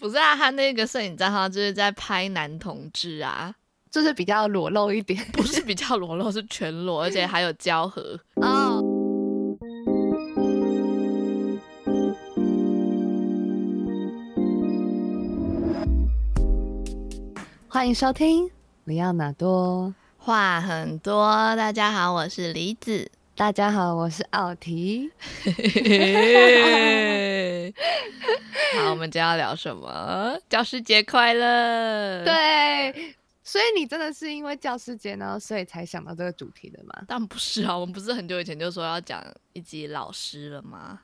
不是啊，他那个摄影账号就是在拍男同志啊，就是比较裸露一点，不是比较裸露，是全裸，而且还有交合。哦。欢迎收听里奥纳多。话很多，大家好，我是李子，大家好，我是奥提。好，我们今天要聊什么？教师节快乐！对，所以你真的是因为教师节，然后所以才想到这个主题的吗？但不是啊，我们不是很久以前就说要讲一集老师了吗？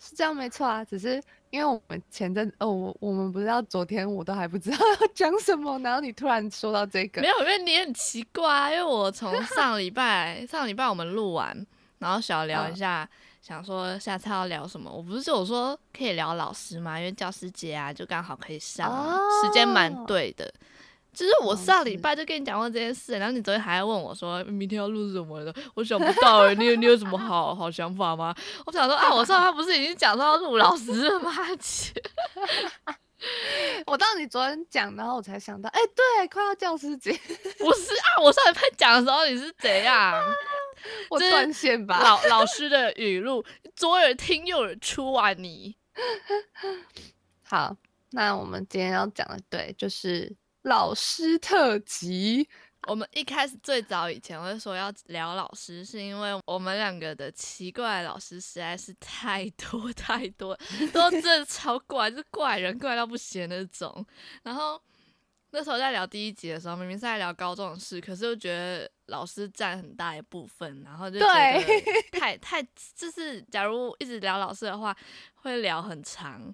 是这样没错啊，只是因为我们前阵哦，我我们不知道昨天我都还不知道要讲什么，然后你突然说到这个，没有，因为你很奇怪啊，因为我从上礼拜 上礼拜我们录完，然后小聊一下。嗯想说下次要聊什么？我不是就有说可以聊老师吗？因为教师节啊，就刚好可以上，哦、时间蛮对的。就是我上礼拜就跟你讲过这件事，然后你昨天还要问我说明天要录什么的，我想不到哎、欸，你有你有什么好好想法吗？我想说啊，我上礼拜不是已经讲到要录老师了吗？我到你昨天讲，然后我才想到，哎、欸，对，快要教师节，不是啊？我上礼拜讲的时候你是怎样？我断线吧，老老师的语录，左耳听右耳出啊你！好，那我们今天要讲的，对，就是老师特辑。我们一开始最早以前会说要聊老师，是因为我们两个的奇怪的老师实在是太多太多，都真的超怪，就是怪人怪到不行那种。然后。那时候在聊第一集的时候，明明是在聊高中的事，可是又觉得老师占很大一部分，然后就觉得太太就是，假如一直聊老师的话，会聊很长，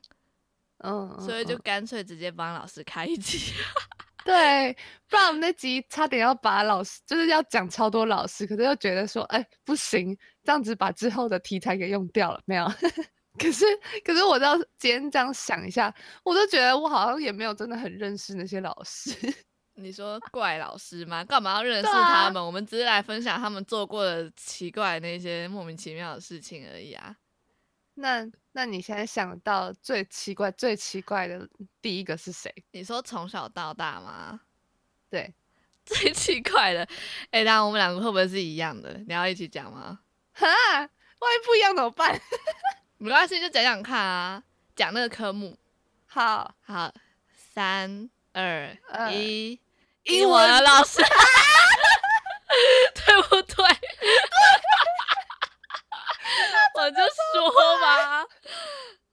嗯，所以就干脆直接帮老师开一集，对，不然我们那集差点要把老师就是要讲超多老师，可是又觉得说，哎，不行，这样子把之后的题材给用掉了，没有。可是，可是我到今天这样想一下，我都觉得我好像也没有真的很认识那些老师。你说怪老师吗？干嘛要认识他们？啊、我们只是来分享他们做过的奇怪的那些莫名其妙的事情而已啊。那，那你现在想到最奇怪、最奇怪的第一个是谁？你说从小到大吗？对，最奇怪的。哎、欸，当然我们两个会不会是一样的？你要一起讲吗？哈，万一不一样怎么办？没关系，就讲讲看啊，讲那个科目。好，好，三二一，英文老师，对不对？我就说嘛。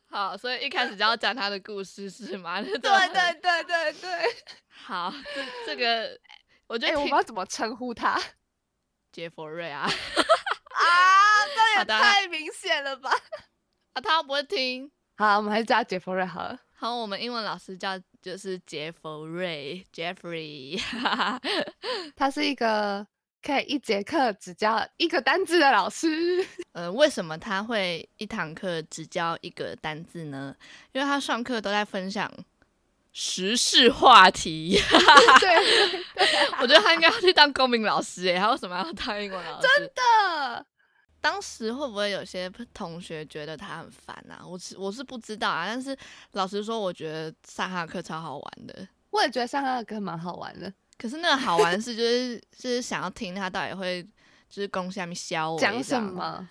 好，所以一开始就要讲他的故事是吗？对对对对对对。好，这这个我觉得、欸、我们要怎么称呼他？杰佛瑞啊。啊，这也太明显了吧！啊、他不会听，好，我们还是叫杰佛瑞好了。好，我们英文老师叫就是杰佛瑞，Jeffrey，他是一个可以一节课只教一个单字的老师。呃，为什么他会一堂课只教一个单字呢？因为他上课都在分享时事话题。对，我觉得他应该要去当公民老师诶，他为什么要当英文老师？真的。当时会不会有些同学觉得他很烦啊？我是我是不知道啊，但是老实说，我觉得上他的课超好玩的。我也觉得上他的课蛮好玩的。可是那个好玩是就是就是想要听他到底会就是攻下面削我讲什么？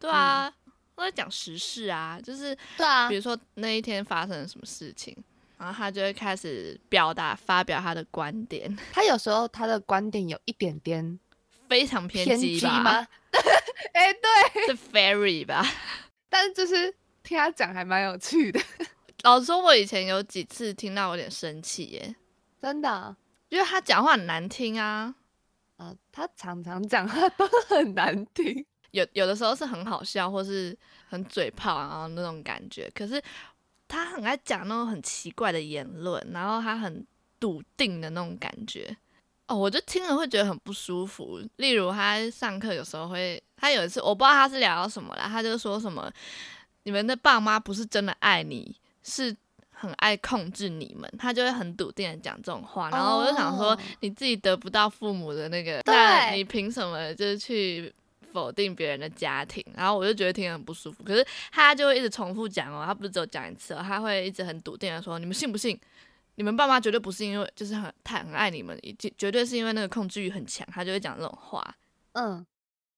对啊，我在讲时事啊，就是对啊，比如说那一天发生了什么事情，然后他就会开始表达发表他的观点。他有时候他的观点有一点点非常偏激吧？哎、欸，对，是 fairy 吧？但是就是听他讲还蛮有趣的。老实说，我以前有几次听到有点生气耶，真的、啊，因为他讲话很难听啊。呃，他常常讲话都很难听，有有的时候是很好笑，或是很嘴炮啊那种感觉。可是他很爱讲那种很奇怪的言论，然后他很笃定的那种感觉。哦，我就听了会觉得很不舒服。例如他上课有时候会，他有一次我不知道他是聊到什么了，他就说什么，你们的爸妈不是真的爱你，是很爱控制你们。他就会很笃定的讲这种话，然后我就想说，你自己得不到父母的那个，那你凭什么就是去否定别人的家庭，然后我就觉得听得很不舒服。可是他就会一直重复讲哦，他不是只有讲一次哦，他会一直很笃定的说：“你们信不信？你们爸妈绝对不是因为就是很太很爱你们，绝绝对是因为那个控制欲很强。”他就会讲这种话。嗯，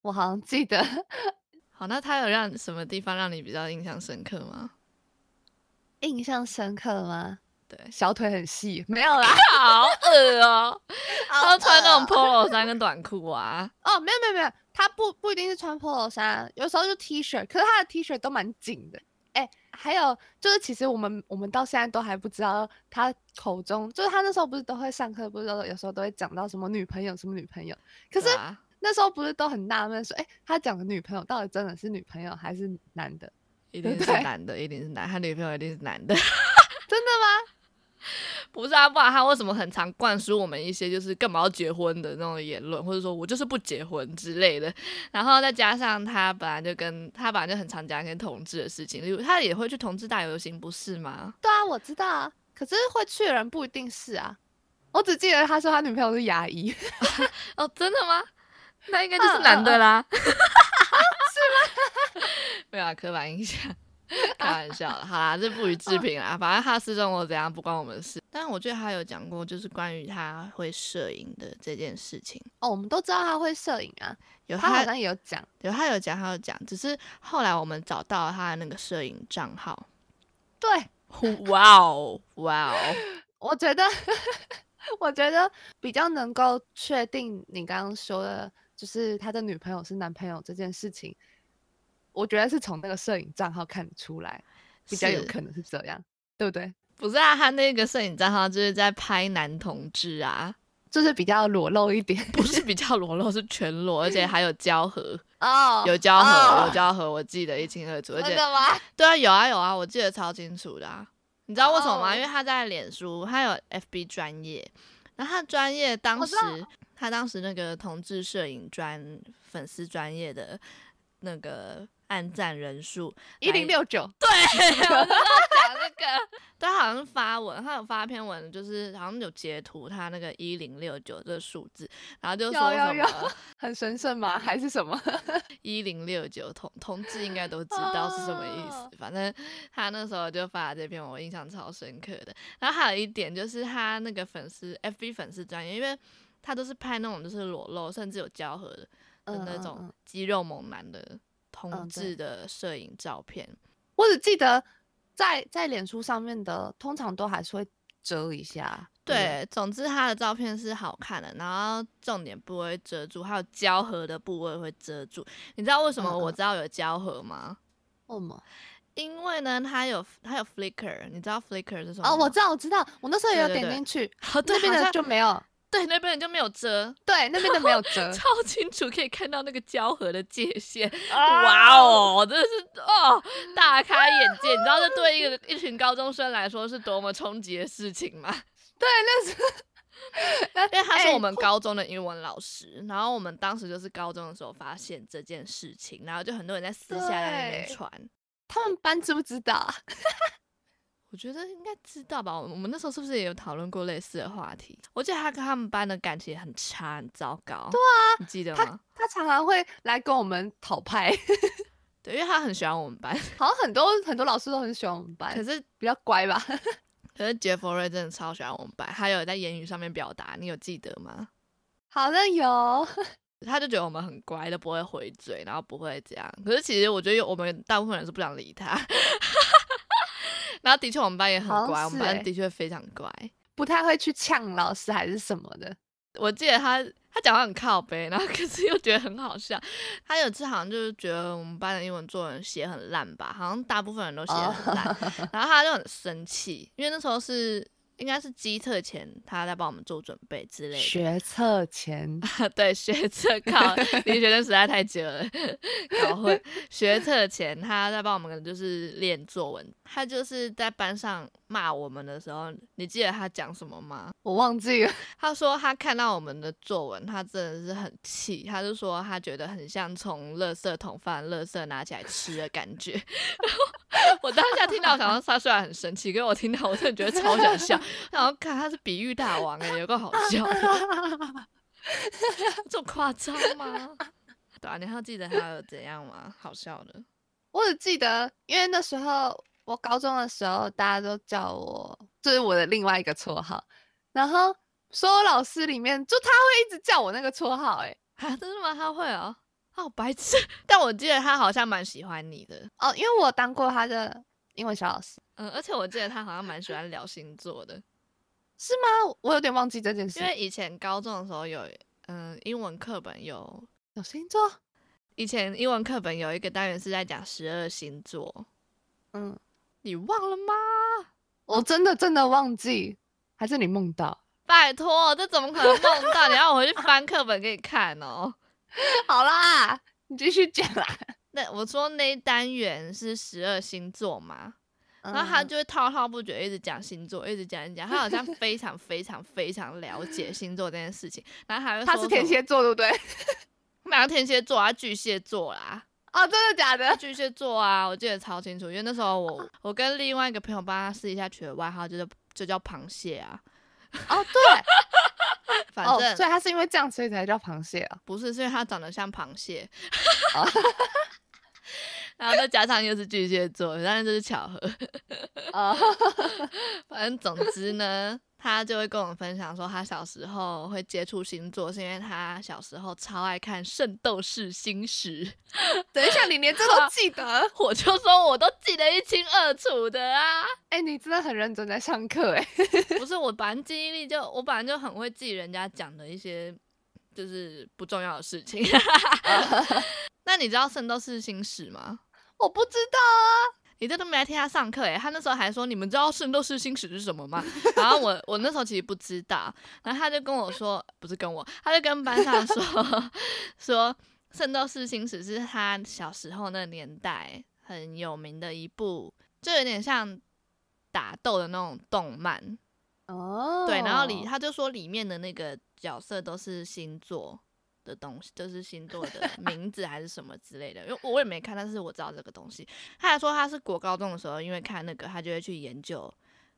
我好像记得。好，那他有让什么地方让你比较印象深刻吗？印象深刻吗？对，小腿很细，没有啦，好恶哦、喔，他都穿那种 polo 衫跟短裤啊。哦，没有没有没有，他不不一定是穿 polo 衫，有时候就 T 恤，可是他的 T 恤都蛮紧的。哎、欸，还有就是，其实我们我们到现在都还不知道他口中，就是他那时候不是都会上课，不是都有时候都会讲到什么女朋友什么女朋友，可是、啊、那时候不是都很纳闷说，哎、欸，他讲的女朋友到底真的是女朋友还是男的？一定是男的，一定是男，他女朋友一定是男的，真的吗？不是啊，不然他为什么很常灌输我们一些就是干嘛要结婚的那种言论，或者说我就是不结婚之类的。然后再加上他本来就跟他本来就很常讲一些同志的事情，例如他也会去同志大游行，不是吗？对啊，我知道啊，可是会去的人不一定是啊。我只记得他说他女朋友是牙医。哦，真的吗？那应该就是男的啦。是吗？没有啊，刻板印象。开玩笑的，好啦，这不予置 评啦。反正他私生活怎样不关我们的事。但我觉得他有讲过，就是关于他会摄影的这件事情。哦，我们都知道他会摄影啊，有他，他好像也有讲，有他有讲，他有讲。只是后来我们找到了他的那个摄影账号。对，哇哦，哇哦，我觉得，我觉得比较能够确定你刚刚说的，就是他的女朋友是男朋友这件事情。我觉得是从那个摄影账号看得出来，比较有可能是这样，对不对？不是啊，他那个摄影账号就是在拍男同志啊，就是比较裸露一点，不是比较裸露，是全裸，而且还有胶合 哦，有胶盒，有胶合，我记得一清二楚。而且真的吗？对啊，有啊有啊，我记得超清楚的啊。你知道为什么吗？因为他在脸书，他有 FB 专业，然后他专业当时他当时那个同志摄影专粉丝专业的那个。按赞人数一零六九，对，我就要讲那个，他好像是发文，他有发篇文，就是好像有截图他那个一零六九这个数字，然后就说什么 很神圣吗？还是什么一零六九同同志应该都知道是什么意思，反正他那时候就发了这篇文，我印象超深刻的。然后还有一点就是他那个粉丝 FB 粉丝专业，因为他都是拍那种就是裸露，甚至有交合的的那种肌肉猛男的。同志的摄影照片，嗯，我只记得在在脸书上面的，通常都还是会遮一下。对，总之他的照片是好看的，然后重点部位遮住，还有胶合的部位会遮住。你知道为什么我知道有胶合吗？为什么？因为呢，它有它有 flicker，你知道 flicker 是什么？哦，我知道，我知道，我那时候也有点进去，对对对，那边的就没有。对，那边就没有遮，对，那边都没有遮，超清楚，可以看到那个胶合的界限。哇哦，真的是哦，大开眼界！你知道这对一个一群高中生来说是多么冲击的事情吗？对，那是，因为他是我们高中的英文老师，欸，然后我们当时就是高中的时候发现这件事情，然后就很多人在私下在那边传。他们班知不知道？我觉得应该知道吧，我们那时候是不是也有讨论过类似的话题？我记得他跟他们班的感情很差，很糟糕。对啊，你记得吗？他他常常会来跟我们讨拍，对，因为他很喜欢我们班，好像很多很多老师都很喜欢我们班，可是比较乖吧。可是杰佛瑞真的超喜欢我们班，他有在言语上面表达，你有记得吗？好像有，他就觉得我们很乖，都不会回嘴，然后不会这样。可是其实我觉得我们大部分人是不想理他。然后的确，我们班也很乖，欸、我们班的确非常乖，不太会去呛老师还是什么的。我记得他他讲话很靠背，然后可是又觉得很好笑。他有次好像就是觉得我们班的英文作文写很烂吧，好像大部分人都写很烂，oh. 然后他就很生气，因为那时候是。应该是机测前，他在帮我们做准备之类的。学测前，对，学测考离学生实在太久了，搞混。学测前，他在帮我们就是练作文。他就是在班上骂我们的时候，你记得他讲什么吗？我忘记了。他说他看到我们的作文，他真的是很气。他就说他觉得很像从垃圾桶放垃圾拿起来吃的感觉。然后我当下听到，想到他虽然很生气，可是我听到我真的觉得超想笑。然后看他是比喻大王哎、欸，有个好笑的，这么夸张吗？对啊，你还记得他有怎样吗？好笑的。我只记得，因为那时候我高中的时候，大家都叫我，这、就是我的另外一个绰号。然后所有老师里面，就他会一直叫我那个绰号、欸。哎，啊，真的吗？他会哦。好白痴。但我记得他好像蛮喜欢你的哦，因为我当过他的英文小老师。嗯，而且我记得他好像蛮喜欢聊星座的，是吗？我有点忘记这件事。因为以前高中的时候有，嗯，英文课本有有星座。以前英文课本有一个单元是在讲十二星座，嗯，你忘了吗？我真的真的忘记，还是你梦到？拜托，这怎么可能梦到？你让我回去翻课本给你看哦。好啦，你继续讲啦。那我说那单元是十二星座嘛，嗯、然后他就会滔滔不绝一直讲星座，一直讲一讲，他好像 非常非常非常了解星座这件事情。然后还会他是天蝎座，对不对？哪个天蝎座啊？巨蟹座啦！哦，真的假的？巨蟹座啊，我记得超清楚，因为那时候我我跟另外一个朋友帮他试一下取的外号，就是就叫螃蟹啊。哦，对，反正、哦、所以他是因为这样所以才叫螃蟹啊？不是，是因为他长得像螃蟹。哦、然后再加上又是巨蟹座，当然这是巧合。哦，反正总之呢。他就会跟我们分享说，他小时候会接触星座，是因为他小时候超爱看《圣斗士星矢》。等一下，你连这都记得？我就说我都记得一清二楚的啊！哎、欸，你真的很认真在上课哎。不是，我本来记忆力就，我本来就很会记人家讲的一些就是不重要的事情。那你知道《圣斗士星矢》吗？我不知道啊。你这都没来听他上课诶，他那时候还说，你们知道《圣斗士星矢》是什么吗？然后我我那时候其实不知道，然后他就跟我说，不是跟我，他就跟班上说 说《圣斗士星矢》是他小时候那个年代很有名的一部，就有点像打斗的那种动漫哦。对，然后里他就说里面的那个角色都是星座。的东西就是星座的名字还是什么之类的，因为我也没看，但是我知道这个东西。他还说他是国高中的时候，因为看那个，他就会去研究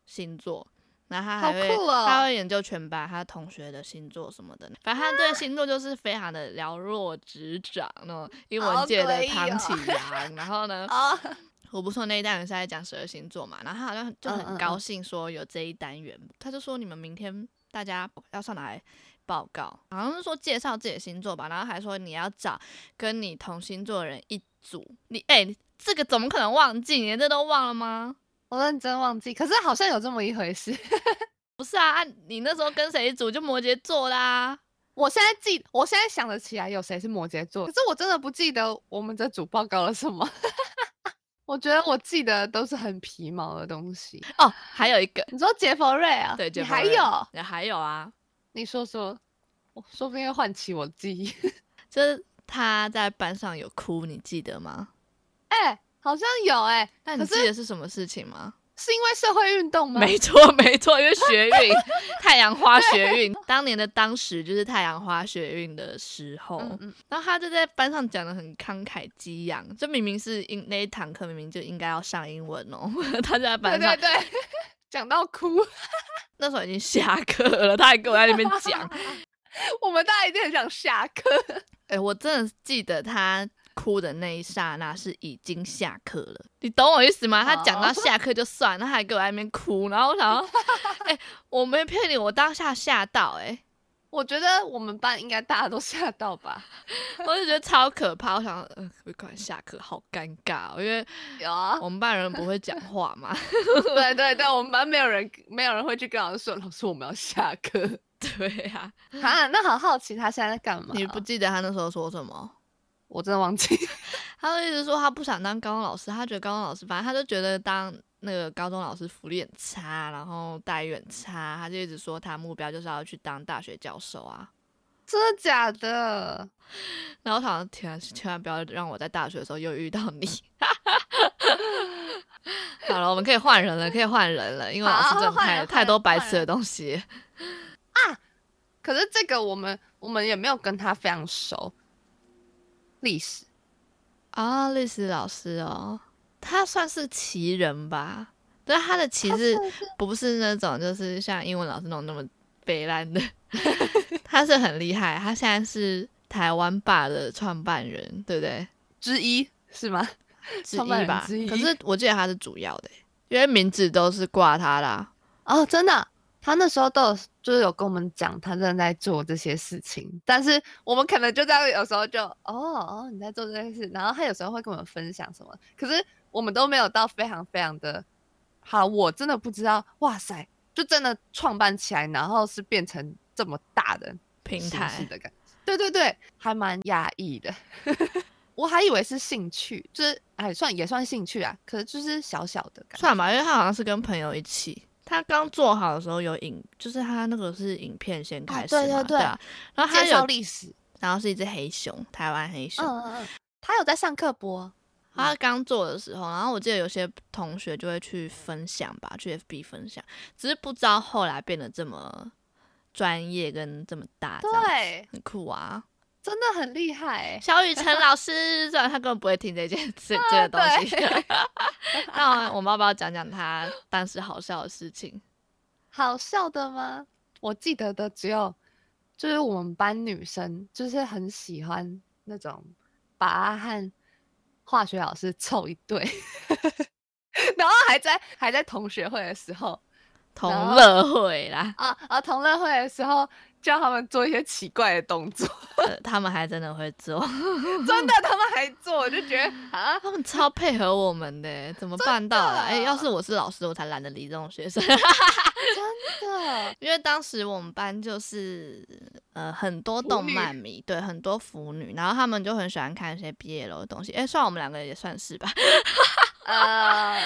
星座，然后他还会、哦、他会研究全班他同学的星座什么的。反正他对星座就是非常的了若指掌那种英文界的唐启阳。然后呢，我不说那一单元是在讲十二星座嘛，然后他好像就很高兴说有这一单元，他就说你们明天大家要上来。报告好像是说介绍自己的星座吧，然后还说你要找跟你同星座的人一组。你哎、欸，这个怎么可能忘记？你这都忘了吗？我认真忘记，可是好像有这么一回事。不是啊，你那时候跟谁一组？就摩羯座啦。我现在记，我现在想得起来有谁是摩羯座，可是我真的不记得我们这组报告了什么。我觉得我记得都是很皮毛的东西哦。还有一个，你说杰佛瑞啊？对，杰佛瑞。还有，也还有啊。你说说，说不定会唤起我记忆。就是他在班上有哭，你记得吗？哎、欸，好像有哎、欸。那你记得是什么事情吗？是因为社会运动吗？没错，没错，因为学运，太阳花学运，当年的当时就是太阳花学运的时候。嗯嗯，然后他就在班上讲的很慷慨激昂，这明明是英那一堂课明明就应该要上英文哦，他就在班上对对对，讲到哭。那时候已经下课了，他还跟我在那边讲，我们大家一定很想下课。哎、欸，我真的记得他哭的那一刹那是已经下课了，你懂我意思吗？他讲到下课就算，他还跟我在那边哭，然后我想说，哎、欸，我没骗你，我当下吓到、欸，哎。我觉得我们班应该大家都 吓到吧，我就觉得超可怕。我想，嗯、呃，快下课，好尴尬、哦，因为有啊，我们班人不会讲话嘛。对对对，我们班没有人，没有人会去跟老师说，老师我们要下课。对呀、啊，啊，那好好奇他现在在干嘛？你不记得他那时候说什么？我真的忘记。他就一直说他不想当高中老师，他觉得高中老师，反正他就觉得当。那个高中老师福利很差，然后待遇很差，他就一直说他目标就是要去当大学教授啊，真的假的？然后他说天啊，千万不要让我在大学的时候又遇到你。好了，我们可以换人了，可以换人了，因为老师真的太太多白痴的东西 啊。可是这个我们我们也没有跟他非常熟，历史啊，历史老师哦。他算是奇人吧，但，他的奇是不是那种就是像英文老师那种那么北烂的，他是很厉害。他现在是台湾霸的创办人，对不对？之一是吗？之一吧。之一。可是我记得他是主要的，因为名字都是挂他的、啊。哦，真的。他那时候都有，就是有跟我们讲他正在做这些事情，但是我们可能就在有时候就哦哦，你在做这件事，然后他有时候会跟我们分享什么，可是我们都没有到非常非常的好，我真的不知道，哇塞，就真的创办起来，然后是变成这么大的平台的感觉，对对对，还蛮压抑的，我还以为是兴趣，就是哎算也算兴趣啊，可是就是小小的感觉，算吧，因为他好像是跟朋友一起。他刚做好的时候有影，就是他那个是影片先开始对对对，对啊，然后他有历史，然后是一只黑熊，台湾黑熊，嗯嗯嗯，他有在上课播。他刚做的时候，然后我记得有些同学就会去分享吧，去 FB 分享，只是不知道后来变得这么专业跟这么大，对，很酷啊。真的很厉害、欸，小雨辰老师，虽然他根本不会听这件事，这个东西。那我们要不要讲讲他当时好笑的事情？好笑的吗？我记得的只有，就是我们班女生就是很喜欢那种把化学老师凑一对，然后还在还在同学会的时候，同乐会啦，啊啊，同乐会的时候。叫他们做一些奇怪的动作，呃、他们还真的会做，真的，他们还做，我就觉得 啊，他们超配合我们的，怎么办到的？哎、欸，要是我是老师，我才懒得理这种学生，真的，因为当时我们班就是呃很多动漫迷，对，很多腐女，然后他们就很喜欢看一些 BL 的东西，哎、欸，算我们两个也算是吧，呃，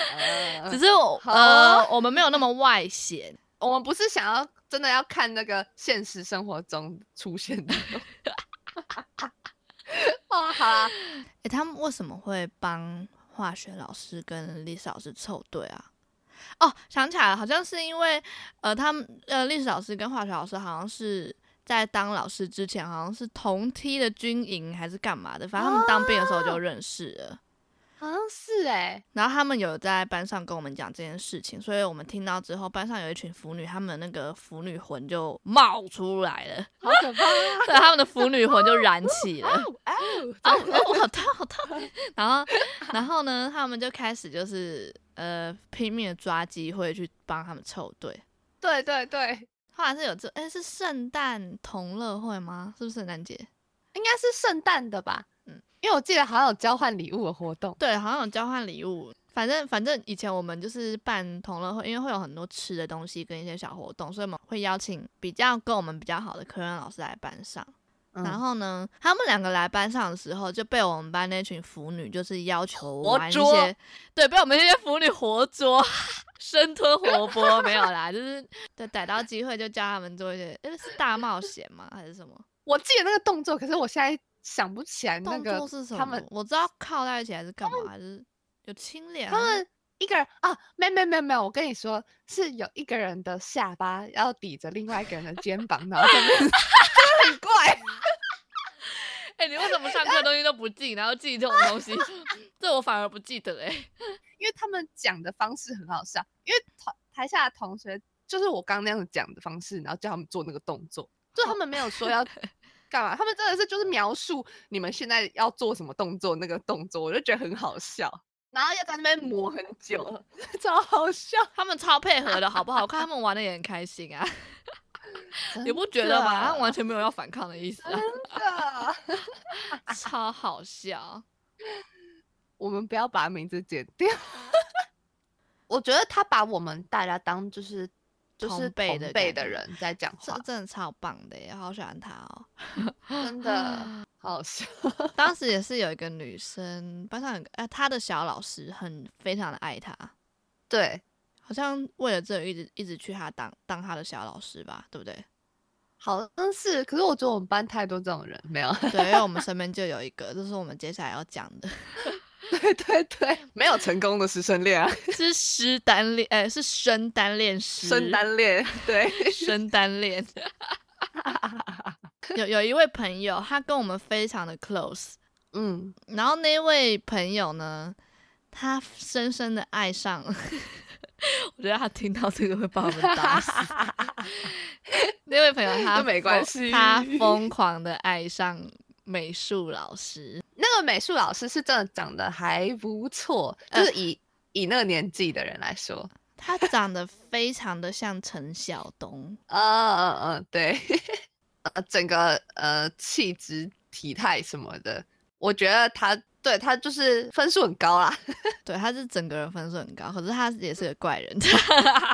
只是我呃我们没有那么外显，我们不是想要。真的要看那个现实生活中出现的 哦，好啊，哎、欸，他们为什么会帮化学老师跟历史老师凑对啊？哦，想起来了，好像是因为呃，他们呃，历史老师跟化学老师好像是在当老师之前，好像是同梯的军营还是干嘛的，反正他们当兵的时候就认识了。好像是哎、欸，然后他们有在班上跟我们讲这件事情，所以我们听到之后，班上有一群腐女，他们那个腐女魂就冒出来了，好可怕！对，他们的腐女魂就燃起了，哦，好痛，好痛！然后，然后呢，他们就开始就是呃拼命的抓机会去帮他们凑对，对对对。后来是有这，哎，是圣诞同乐会吗？是不是圣诞节？应该是圣诞的吧。因为我记得好像有交换礼物的活动，对，好像有交换礼物。反正反正以前我们就是办同乐会，因为会有很多吃的东西跟一些小活动，所以我们会邀请比较跟我们比较好的科任老师来班上。嗯、然后呢，他们两个来班上的时候，就被我们班那群腐女就是要求玩一些，对，被我们那些腐女活捉、生吞活剥，没有啦，就是对，逮到机会就叫他们做一些，诶，是大冒险吗？还是什么？我记得那个动作，可是我现在。想不起来那个是什么，他们我知道靠在一起还是干嘛，还是有亲脸。他们一个人啊，没没没没有，我跟你说是有一个人的下巴要抵着另外一个人的肩膀，然后 真的很怪。哎、欸，你为什么上课东西都不记，然后记这种东西？这我反而不记得哎、欸，因为他们讲的方式很好笑，因为台台下的同学就是我刚刚那样讲的方式，然后叫他们做那个动作，就他们没有说要。干嘛？他们真的是就是描述你们现在要做什么动作，那个动作我就觉得很好笑，然后要在那边磨很久，超好笑。他们超配合的好不好？我看他 们玩的也很开心啊，你不觉得吗？他们完全没有要反抗的意思啊，超好笑。我们不要把名字剪掉。我觉得他把我们大家当就是。就是同辈的人在讲话，这真的超棒的耶，好喜欢他哦，真的 好笑。当时也是有一个女生班上有个，哎，他的小老师很非常的爱他，对，好像为了这个一直一直去他当当他的小老师吧，对不对？好像是，可是我觉得我们班太多这种人，没有，对，因为我们身边就有一个，这是我们接下来要讲的。对对对，没有成功的师生恋啊，是师单恋，哎，是生单恋师，生单恋，对，生单恋。有有一位朋友，他跟我们非常的 close，嗯，然后那位朋友呢，他深深的爱上了，我觉得他听到这个会把我们打死。那位朋友他，没关系，他疯狂的爱上美术老师。那个美术老师是真的长得还不错，就是以、呃、以那个年纪的人来说，他长得非常的像陈晓东。嗯嗯嗯，对，呃，整个呃气质、体态什么的，我觉得他对他就是分数很高啦。对，他是整个人分数很高，可是他也是个怪人。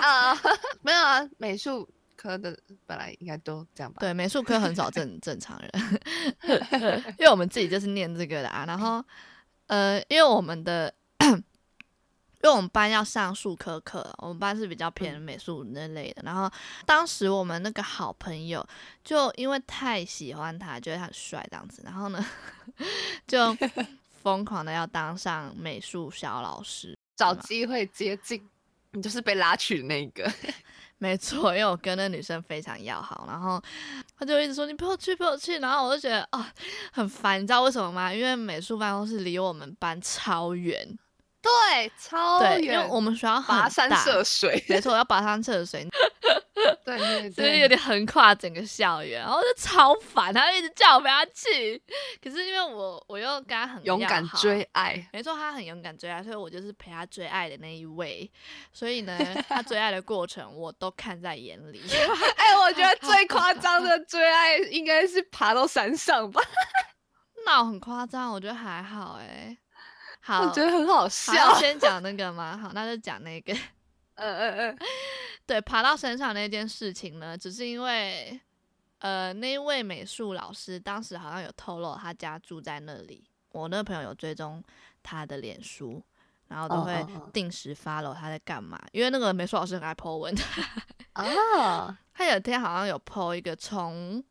啊，没有啊，美术。科的本来应该都这样吧？对，美术科很少正 正常人，因为我们自己就是念这个的啊。然后，呃，因为我们的，因为我们班要上数科课，我们班是比较偏美术那类的。嗯、然后，当时我们那个好朋友就因为太喜欢他，觉得他很帅这样子，然后呢，就疯狂的要当上美术小老师，找机会接近，你就是被拉去的那个。没错，因为我跟那女生非常要好，然后他就一直说你陪我去，陪我去，然后我就觉得啊、哦、很烦，你知道为什么吗？因为美术办公室离我们班超远，对，超远，因为我们学校很大，跋山涉水，没错，我要跋山涉水。对，对，对，所以有点横跨整个校园，然后就超烦，他就一直叫我陪他去。可是因为我我又跟他很勇敢追爱，没错，他很勇敢追爱，所以我就是陪他追爱的那一位。所以呢，他追爱的过程我都看在眼里。哎、欸，我觉得最夸张的追爱应该是爬到山上吧？那很夸张，我觉得还好哎、欸。好，我觉得很好笑。好，先讲那个吗？好，那就讲那个。呃呃呃。对，爬到山上那件事情呢，只是因为，呃，那位美术老师当时好像有透露他家住在那里。我那个朋友有追踪他的脸书，然后都会定时 follow 他在干嘛。Oh, oh, oh. 因为那个美术老师很爱 po 文。哦。他有一天好像有 po 一个从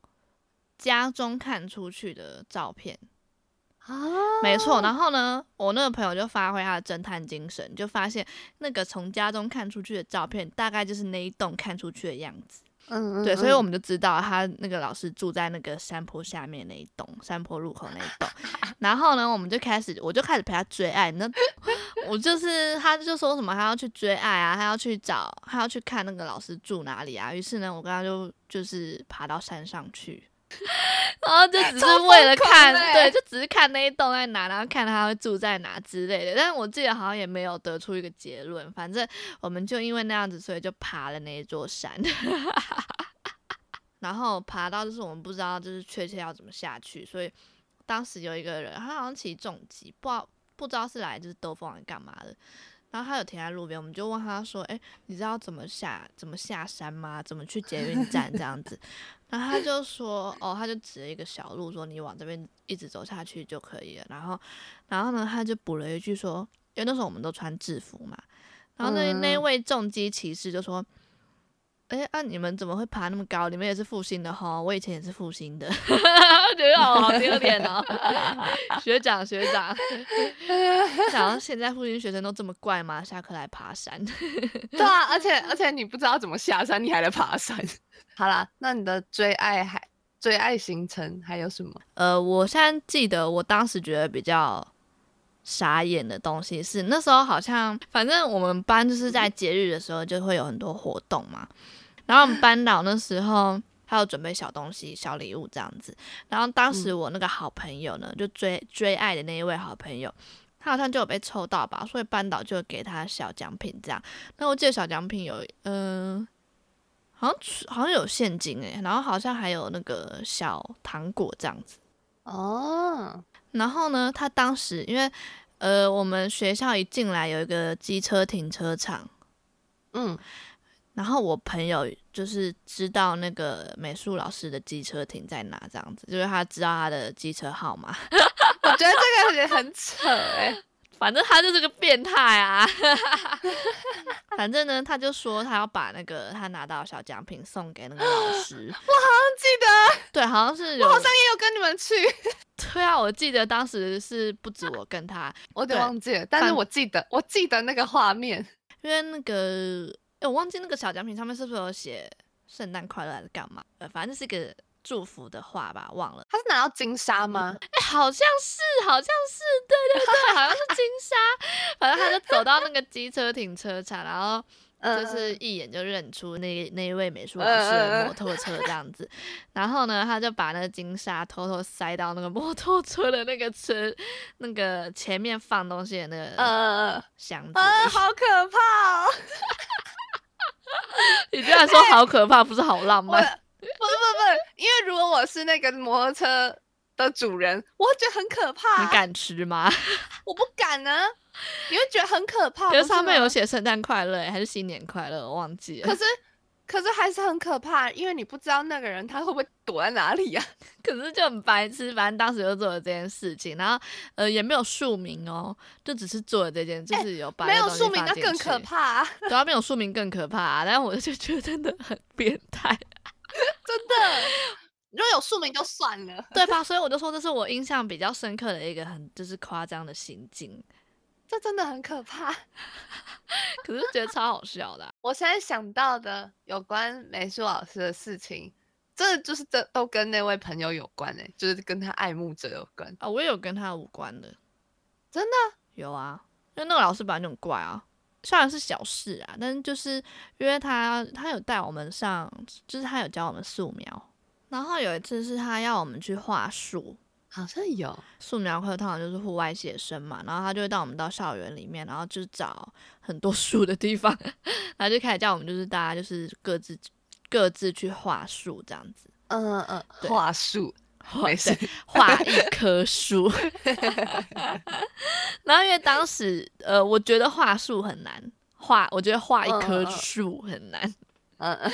家中看出去的照片。啊，没错，然后呢，我那个朋友就发挥他的侦探精神，就发现那个从家中看出去的照片，大概就是那一栋看出去的样子。嗯，嗯，对，所以我们就知道他那个老师住在那个山坡下面那一栋，山坡入口那一栋。然后呢，我们就开始，我就开始陪他追爱。那我就是，他就说什么他要去追爱啊，他要去找，他要去看那个老师住哪里啊。于是呢，我跟他就就是爬到山上去。然后就只是为了看，对，就只是看那一栋在哪，然后看他会住在哪之类的。但是我记得好像也没有得出一个结论。反正我们就因为那样子，所以就爬了那一座山。然后爬到就是我们不知道就是确切要怎么下去，所以当时有一个人，他好像骑重机，不知道不知道是来就是兜风还是干嘛的。然后他有停在路边，我们就问他说：“哎，你知道怎么下怎么下山吗？怎么去捷运站这样子？”然后他就说：“哦，他就指了一个小路，说你往这边一直走下去就可以了。”然后，然后呢，他就补了一句说：“因为那时候我们都穿制服嘛。”然后那那位重机骑士就说。哎，啊，你们怎么会爬那么高？你们也是复兴的哈？我以前也是复兴的，觉得好好丢脸哦。学长学长，想到现在复兴学生都这么怪吗？下课来爬山？对啊，而且而且你不知道怎么下山，你还来爬山？好啦，那你的最爱还最爱行程还有什么？呃，我现在记得我当时觉得比较。傻眼的东西是那时候好像，反正我们班就是在节日的时候就会有很多活动嘛。然后我们班导那时候还有准备小东西、小礼物这样子。然后当时我那个好朋友呢，就追追爱的那一位好朋友，他好像就有被抽到吧，所以班导就给他小奖品这样。那我记得小奖品有，嗯、呃，好像好像有现金诶，然后好像还有那个小糖果这样子。哦。然后呢，他当时因为，呃，我们学校一进来有一个机车停车场，嗯，然后我朋友就是知道那个美术老师的机车停在哪，这样子，就是他知道他的机车号码。我觉得这个也很扯哎、欸。反正他就是个变态啊！反正呢，他就说他要把那个他拿到的小奖品送给那个老师。我好像记得，对，好像是有，我好像也有跟你们去。对啊，我记得当时是不止我跟他，我有点忘记了，但是我记得，我记得那个画面，因为那个，哎，我忘记那个小奖品上面是不是有写圣诞快乐还是干嘛？呃，反正是一个。祝福的话吧，忘了。他是拿到金沙吗？哎、欸，好像是，好像是，对对对，好像是金沙。反正他就走到那个机车停车场，然后就是一眼就认出那那一位美术老师的摩托车这样子，然后呢，他就把那个金沙偷偷塞到那个摩托车的那个车那个前面放东西的那个箱子，呃，好可怕哦！你居然说好可怕，不是好浪漫？不是不是不是，因为如果我是那个摩托车的主人，我会觉得很可怕。你敢吃吗？我不敢呢、啊。你会觉得很可怕。可是上面有写圣诞快乐还是新年快乐？我忘记了。可是可是还是很可怕，因为你不知道那个人他会不会躲在哪里呀、啊？可是就很白痴，反正当时就做了这件事情，然后呃也没有署名哦，就只是做了这件，就是有把、欸、没有署名那更可怕、啊。对啊，没有署名更可怕、啊，但是我就觉得真的很变态。真的，如果有署名就算了，对吧？所以我就说这是我印象比较深刻的一个很就是夸张的行径，这真的很可怕。可是觉得超好笑的、啊。我现在想到的有关美术老师的事情，真的就是这都跟那位朋友有关哎、欸，就是跟他爱慕者有关啊。我也有跟他无关的，真的有啊，因为那个老师本来就很怪啊。虽然是小事啊，但是就是因为他他有带我们上，就是他有教我们素描，然后有一次是他要我们去画树，好像有素描课，通常就是户外写生嘛，然后他就会带我们到校园里面，然后就找很多树的地方，然后就开始叫我们就是大家就是各自各自去画树这样子，嗯嗯，画树。没事，画一 棵树。然后因为当时，呃，我觉得画树很难画，我觉得画一棵树很难。嗯嗯。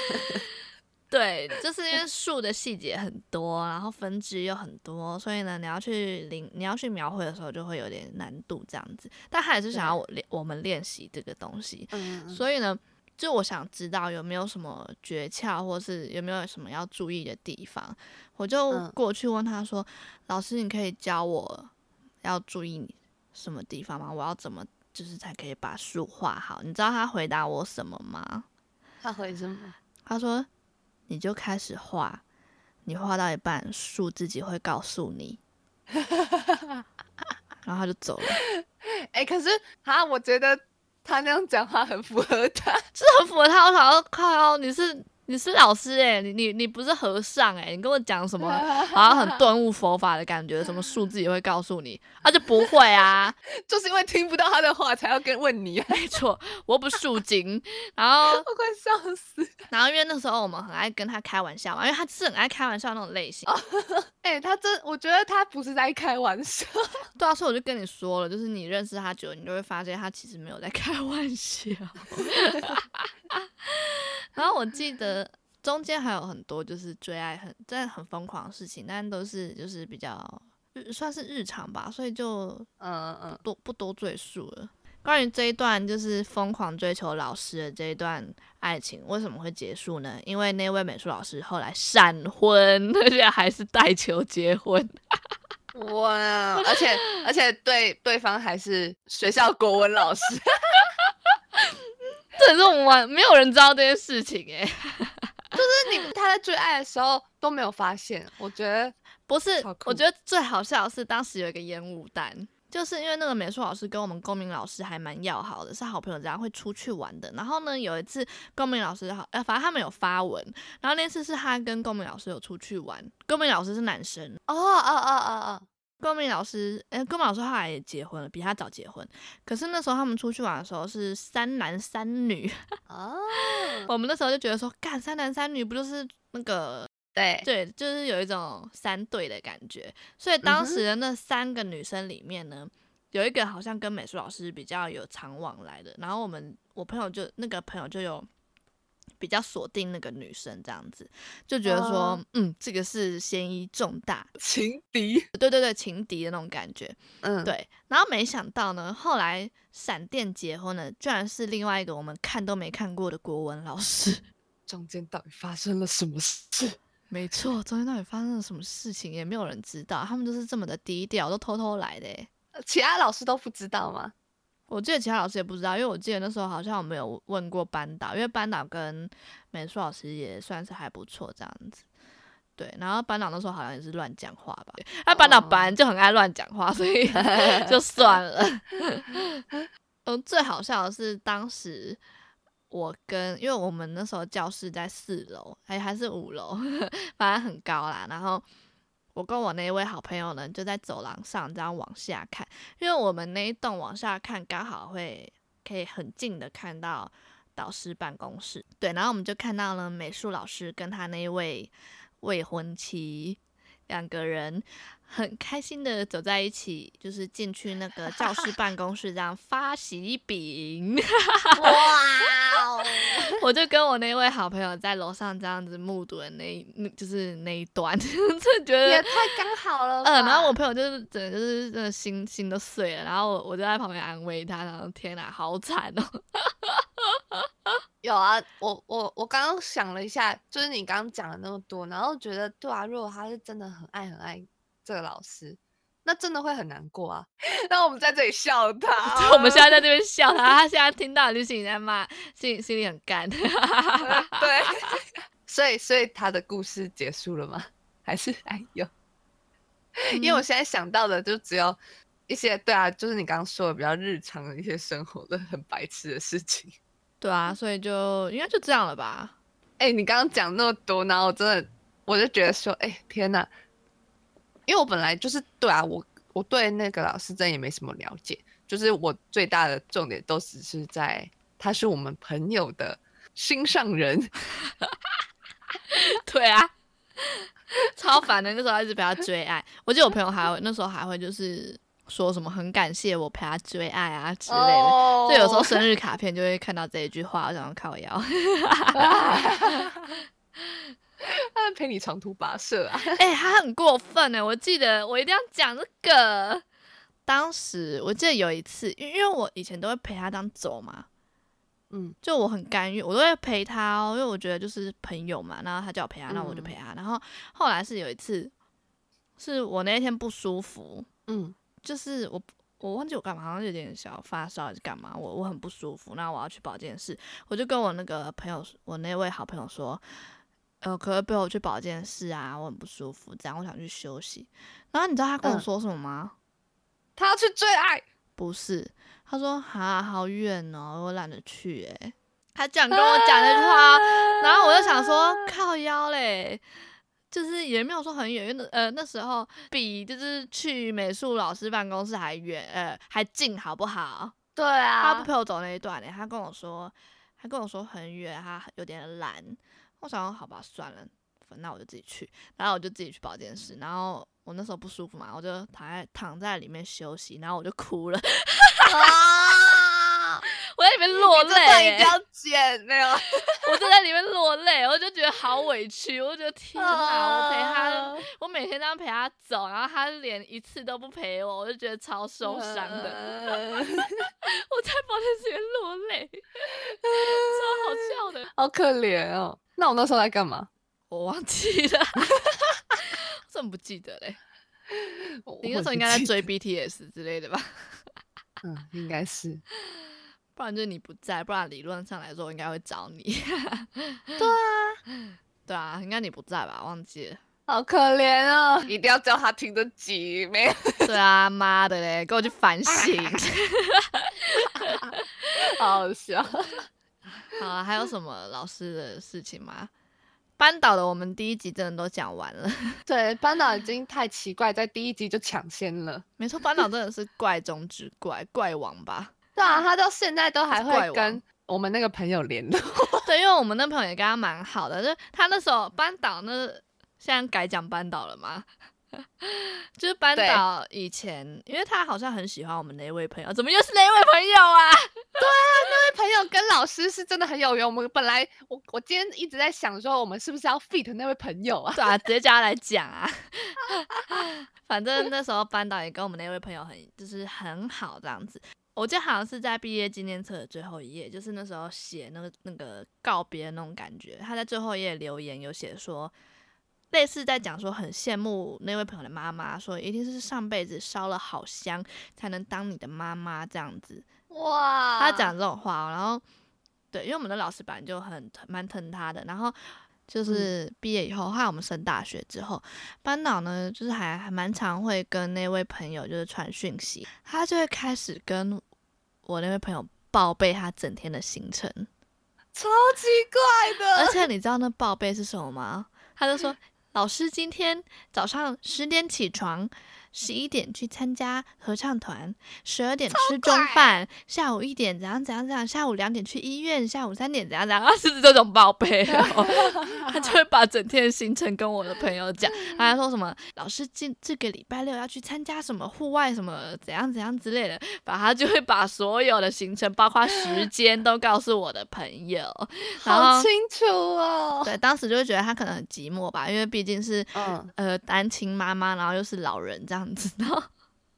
对，就是因为树的细节很多，然后分支又很多，所以呢，你要去领，你要去描绘的时候就会有点难度这样子。但他也是想要我练，我们练习这个东西。嗯。所以呢。就我想知道有没有什么诀窍，或是有没有什么要注意的地方，我就过去问他说：“嗯、老师，你可以教我要注意什么地方吗？我要怎么就是才可以把树画好？”你知道他回答我什么吗？他回什么？他说：“你就开始画，你画到一半，树自己会告诉你。”然后他就走了。哎、欸，可是啊，我觉得。他那样讲话很符合他，是很符合他。我想要靠，你是。你是老师哎、欸，你你你不是和尚哎、欸，你跟我讲什么 好像很顿悟佛法的感觉，什么数字也会告诉你，啊就不会啊，就是因为听不到他的话才要跟问你、啊，没错，我又不是树精，然后 我快笑死，然后因为那时候我们很爱跟他开玩笑嘛，因为他是很爱开玩笑那种类型，哎、欸，他真我觉得他不是在开玩笑，对啊，所以我就跟你说了，就是你认识他久了，你就会发现他其实没有在开玩笑。然后我记得中间还有很多就是追爱很真的很疯狂的事情，但都是就是比较算是日常吧，所以就嗯嗯多不多赘述了。关于这一段就是疯狂追求老师的这一段爱情为什么会结束呢？因为那位美术老师后来闪婚，而且还是带球结婚。哇！而且而且对对方还是学校国文老师。这也是我们没有人知道这件事情哎，就是你他在追爱的时候都没有发现，我觉得不是，我觉得最好笑的是当时有一个烟雾弹，就是因为那个美术老师跟我们公民老师还蛮要好的，是好朋友，这样会出去玩的。然后呢，有一次公民老师好，呃，反正他们有发文，然后那次是他跟公民老师有出去玩，公民老师是男生，哦哦哦哦哦。公民老师，哎、欸，公民老师后来也结婚了，比他早结婚。可是那时候他们出去玩的时候是三男三女哦。我们那时候就觉得说，干三男三女不就是那个？对对，就是有一种三对的感觉。所以当时的那三个女生里面呢，嗯、有一个好像跟美术老师比较有常往来的。然后我们我朋友就那个朋友就有。比较锁定那个女生这样子，就觉得说，哦、嗯，这个是嫌疑重大，情敌，对对对，情敌的那种感觉，嗯，对。然后没想到呢，后来闪电结婚了，居然是另外一个我们看都没看过的国文老师。中间到底发生了什么事？没错，中间到底发生了什么事情，也没有人知道。他们都是这么的低调，都偷偷来的。其他老师都不知道吗？我记得其他老师也不知道，因为我记得那时候好像我没有问过班导，因为班导跟美术老师也算是还不错这样子。对，然后班导那时候好像也是乱讲话吧，那班导本来就很爱乱讲话，所以 就算了。嗯，最好笑的是当时我跟因为我们那时候教室在四楼，哎还是五楼，反正很高啦。然后我跟我那一位好朋友呢，就在走廊上这样往下看，因为我们那一栋往下看刚好会可以很近的看到导师办公室。对，然后我们就看到了美术老师跟他那一位未婚妻两个人。很开心的走在一起，就是进去那个教室办公室这样发喜饼。哇哦！我就跟我那位好朋友在楼上这样子目睹的那，那就是那一段，真的觉得也太刚好了。嗯，然后我朋友就是整个就是真的心心都碎了，然后我我就在旁边安慰他，然后天哪，好惨哦。有啊，我我我刚刚想了一下，就是你刚刚讲了那么多，然后觉得对啊，如果他是真的很爱很爱。这个老师，那真的会很难过啊！那我们在这里笑他，我们现在在这边笑他，他现在听到就心里在骂，心里心里很干。对，所以所以他的故事结束了吗？还是哎呦？因为我现在想到的就只有一些，对啊，就是你刚刚说的比较日常的一些生活的很白痴的事情。对啊，所以就应该就这样了吧？哎、欸，你刚刚讲那么多，然后我真的我就觉得说，哎、欸，天哪！因为我本来就是对啊，我我对那个老师真也没什么了解，就是我最大的重点都只是在他是我们朋友的心上人。对啊，超烦的，那时候一直陪他追爱。我记得我朋友还会那时候还会就是说什么很感谢我陪他追爱啊之类的，就、oh. 有时候生日卡片就会看到这一句话，我想要靠腰。他陪你长途跋涉啊！哎、欸，他很过分呢。我记得我一定要讲这个。当时我记得有一次，因因为我以前都会陪他这样走嘛，嗯，就我很甘愿，我都会陪他哦，因为我觉得就是朋友嘛。然后他叫我陪他，那我就陪他。嗯、然后后来是有一次，是我那一天不舒服，嗯，就是我我忘记我干嘛，好像有点小发烧还是干嘛，我我很不舒服，那我要去保健室，我就跟我那个朋友，我那位好朋友说。呃，可不可以陪我去保健室啊？我很不舒服，这样我想去休息。然后你知道他跟我说什么吗？嗯、他要去追爱？不是，他说啊，好远哦，我懒得去。哎，他这样跟我讲那句话，啊、然后我就想说靠腰嘞，就是也没有说很远，因为呃那时候比就是去美术老师办公室还远，呃还近，好不好？对啊，他不陪我走那一段嘞，他跟我说，他跟我说很远，他有点懒。我想好吧，算了，那我就自己去。然后我就自己去保健室。然后我那时候不舒服嘛，我就躺在躺在里面休息。然后我就哭了，我在里面落泪、欸。一定要剪没有？我就在里面落泪，我就觉得好委屈。我就觉得天哪，我陪他，啊、我每天这样陪他走，然后他连一次都不陪我，我就觉得超受伤的。啊、我在保健室里面落泪，超好笑的，好可怜哦。那我那时候在干嘛？我忘记了，我怎么不记得嘞？你那时候应该在追 BTS 之类的吧？嗯，应该是，不然就是你不在，不然理论上来说我应该会找你。对啊，对啊，应该你不在吧？忘记了，好可怜哦！一定要叫他听得紧，没有？对啊，妈的嘞，给我去反省，好好笑。好啊，还有什么老师的事情吗？班导的我们第一集真的都讲完了。对，班导已经太奇怪，在第一集就抢先了。没错，班导真的是怪中之怪，怪王吧？对啊，他到现在都还会跟我们那个朋友联络。对，因为我们那朋友也跟他蛮好的，就他那时候班导那现在改讲班导了嘛？就是班导以前，因为他好像很喜欢我们那位朋友，怎么又是那位朋友啊？对啊，那位朋友跟老师是真的很有缘。我们本来我我今天一直在想说，我们是不是要 fit 那位朋友啊？对啊，直接叫他来讲啊。反正那时候班导也跟我们那位朋友很就是很好这样子。我记得好像是在毕业纪念册的最后一页，就是那时候写那个那个告别的那种感觉。他在最后一页留言有写说。类似在讲说很羡慕那位朋友的妈妈，说一定是上辈子烧了好香才能当你的妈妈这样子。哇，他讲这种话，然后对，因为我们的老师本来就很蛮疼他的，然后就是毕业以后，后来我们升大学之后，班导呢就是还还蛮常会跟那位朋友就是传讯息，他就会开始跟我那位朋友报备他整天的行程。超奇怪的。而且你知道那报备是什么吗？他就说，老师今天早上十点起床。十一点去参加合唱团，十二点吃中饭，下午一点怎样怎样怎样，下午两点去医院，下午三点怎样怎样，啊，是这种报备，他就会把整天的行程跟我的朋友讲，他还说什么老师今这个礼拜六要去参加什么户外什么怎样怎样之类的，把他就会把所有的行程，包括时间都告诉我的朋友，好清楚哦。对，当时就会觉得他可能很寂寞吧，因为毕竟是嗯呃单亲妈妈，然后又是老人这样。知道，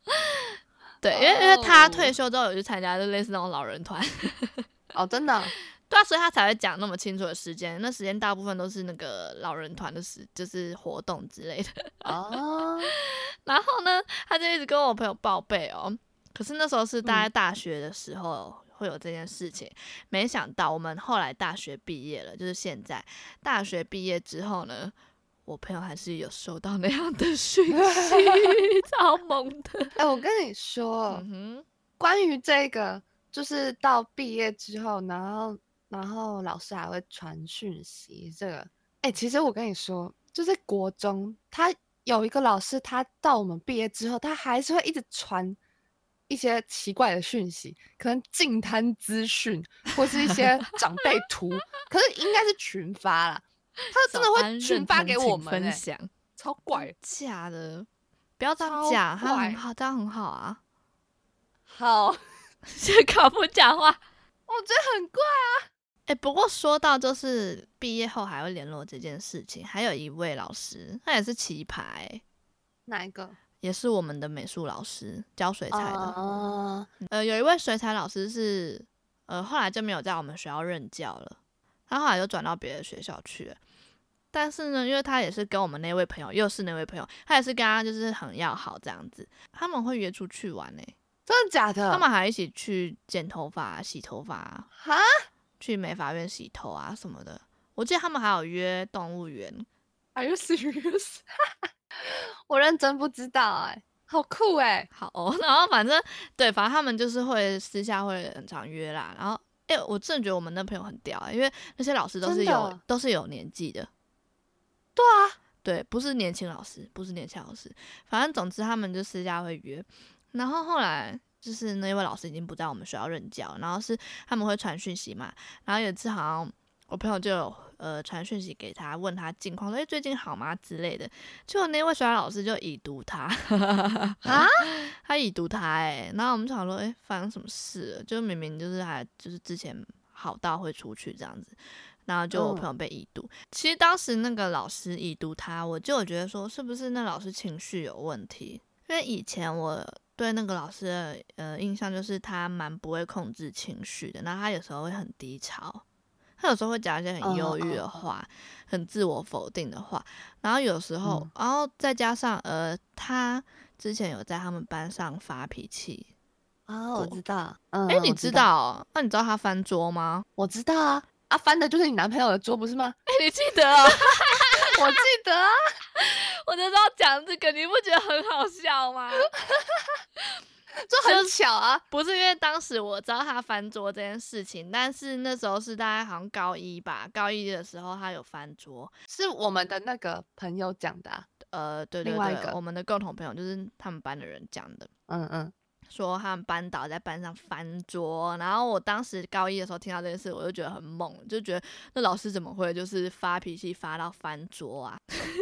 对，因为因为他退休之后有去参加，就类似那种老人团。哦，真的，对啊，所以他才会讲那么清楚的时间。那时间大部分都是那个老人团的时，就是活动之类的。哦，然后呢，他就一直跟我朋友报备哦。可是那时候是大概大学的时候会有这件事情，嗯、没想到我们后来大学毕业了，就是现在大学毕业之后呢。我朋友还是有收到那样的讯息，超猛的。哎、欸，我跟你说，关于这个，就是到毕业之后，然后然后老师还会传讯息。这个，哎、欸，其实我跟你说，就是国中，他有一个老师，他到我们毕业之后，他还是会一直传一些奇怪的讯息，可能净滩资讯或是一些长辈图，可是应该是群发啦。他真的会群发给我们分享，超怪，假的，不要这样讲，他很好，这样很好啊。好，这搞不讲话，我觉得很怪啊。哎，不过说到就是毕业后还会联络这件事情，还有一位老师，他也是奇葩。哪一个？也是我们的美术老师，教水彩的。呃，有一位水彩老师是，呃，后来就没有在我们学校任教了，他后来就转到别的学校去了。但是呢，因为他也是跟我们那位朋友，又是那位朋友，他也是跟他就是很要好这样子，他们会约出去玩呢、欸，真的假的？他们还一起去剪头发、洗头发啊，哈去美发院洗头啊什么的。我记得他们还有约动物园。Are you serious？我认真不知道哎、欸，好酷哎、欸，好哦。然后反正对，反正他们就是会私下会很常约啦。然后哎、欸，我真的觉得我们那朋友很屌、欸，因为那些老师都是有都是有年纪的。对啊，对，不是年轻老师，不是年轻老师，反正总之他们就私下会约，然后后来就是那位老师已经不在我们学校任教，然后是他们会传讯息嘛，然后有一次好像我朋友就有呃传讯息给他，问他近况，说哎最近好吗？之类的，结果那位学校老师就已读他，啊，他已读他哎、欸，然后我们就想说哎发生什么事了，就明明就是还就是之前好到会出去这样子。然后就我朋友被已读，嗯、其实当时那个老师已读他，我就觉得说是不是那老师情绪有问题？因为以前我对那个老师的呃印象就是他蛮不会控制情绪的，然后他有时候会很低潮，他有时候会讲一些很忧郁的话，嗯、很自我否定的话，然后有时候，嗯、然后再加上呃他之前有在他们班上发脾气啊，我知道，嗯，哎，你知道？那你知道他翻桌吗？我知道啊。啊，翻的就是你男朋友的桌，不是吗？哎、欸，你记得啊？我记得啊。我就知道讲这个，你不觉得很好笑吗？就很巧啊，不是因为当时我知道他翻桌这件事情，但是那时候是大概好像高一吧，高一的时候他有翻桌，是我们的那个朋友讲的、啊。呃，对对对，另外一个我们的共同朋友就是他们班的人讲的。嗯嗯。说他们班导在班上翻桌，然后我当时高一的时候听到这件事，我就觉得很猛，就觉得那老师怎么会就是发脾气发到翻桌啊？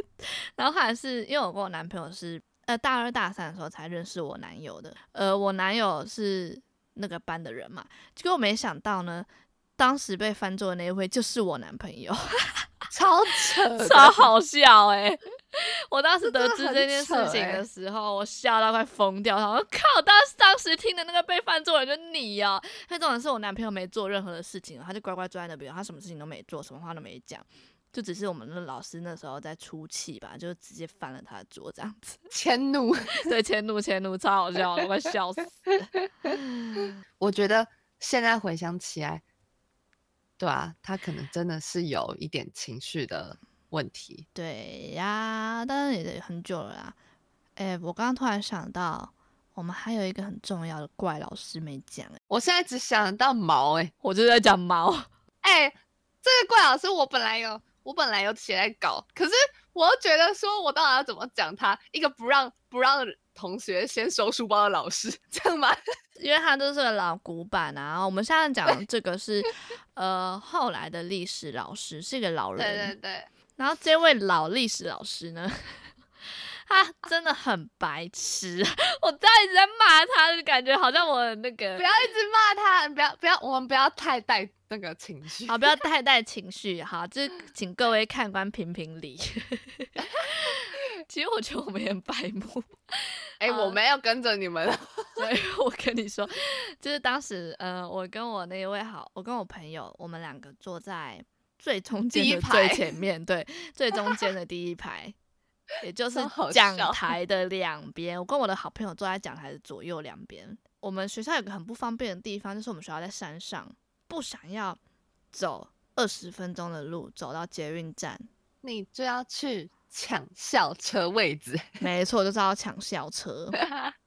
然后还是因为我跟我男朋友是呃大二大三的时候才认识我男友的，呃我男友是那个班的人嘛，结果没想到呢，当时被翻桌的那一位就是我男朋友，超扯，超好笑哎、欸。我当时得知这件事情的时候，欸、我笑到快疯掉。然后靠，当当时听的那个被犯错人就你哦、喔。那重点是我男朋友没做任何的事情，他就乖乖坐在那边，他什么事情都没做，什么话都没讲，就只是我们的老师那时候在出气吧，就直接翻了他的桌这样子。迁怒，对，迁怒，迁怒，超好笑，我快笑死。我觉得现在回想起来，对啊，他可能真的是有一点情绪的。问题对呀，但是也很久了啦。哎、欸，我刚刚突然想到，我们还有一个很重要的怪老师没讲。哎，我现在只想到毛、欸，哎，我就在讲毛。哎、欸，这个怪老师我本来有，我本来有写在稿，可是我又觉得说，我到底要怎么讲他？一个不让不让同学先收书包的老师，这样吗？因为他都是个老古板啊。我们现在讲的这个是，呃，后来的历史老师是一个老人，对对对。然后这位老历史老师呢，他真的很白痴，我在一直在骂他，就感觉好像我那个不要一直骂他，不要不要，我们不要太带那个情绪，好，不要太带情绪，好，就是请各位看官评评理。其实我觉得我们也很白目，哎、欸，我没有跟着你们，对，我跟你说，就是当时，呃，我跟我那一位好，我跟我朋友，我们两个坐在最中间的最前面，对，最中间的第一 排，也就是讲台的两边。我跟我的好朋友坐在讲台的左右两边。我们学校有个很不方便的地方，就是我们学校在山上，不想要走二十分钟的路走到捷运站，你就要去。抢校车位置，没错，就是要抢校车。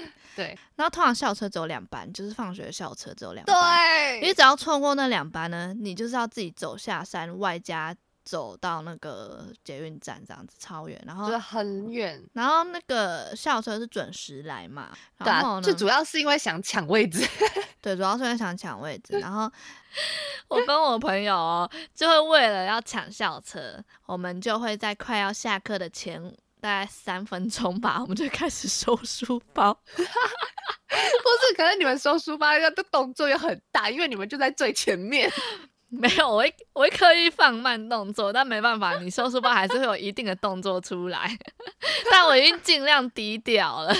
对，然后通常校车只有两班，就是放学校车只有两班。对，你只要错过那两班呢，你就是要自己走下山，外加。走到那个捷运站这样子超远，然后就很远，然后那个校车是准时来嘛，然后呢，最主要是因为想抢位置，对，主要是因为想抢位置。然后 我跟我朋友哦，就会为了要抢校车，我们就会在快要下课的前大概三分钟吧，我们就开始收书包。不是，可能你们收书包要的动作又很大，因为你们就在最前面。没有，我会我会刻意放慢动作，但没办法，你收书包还是会有一定的动作出来。但我已经尽量低调了，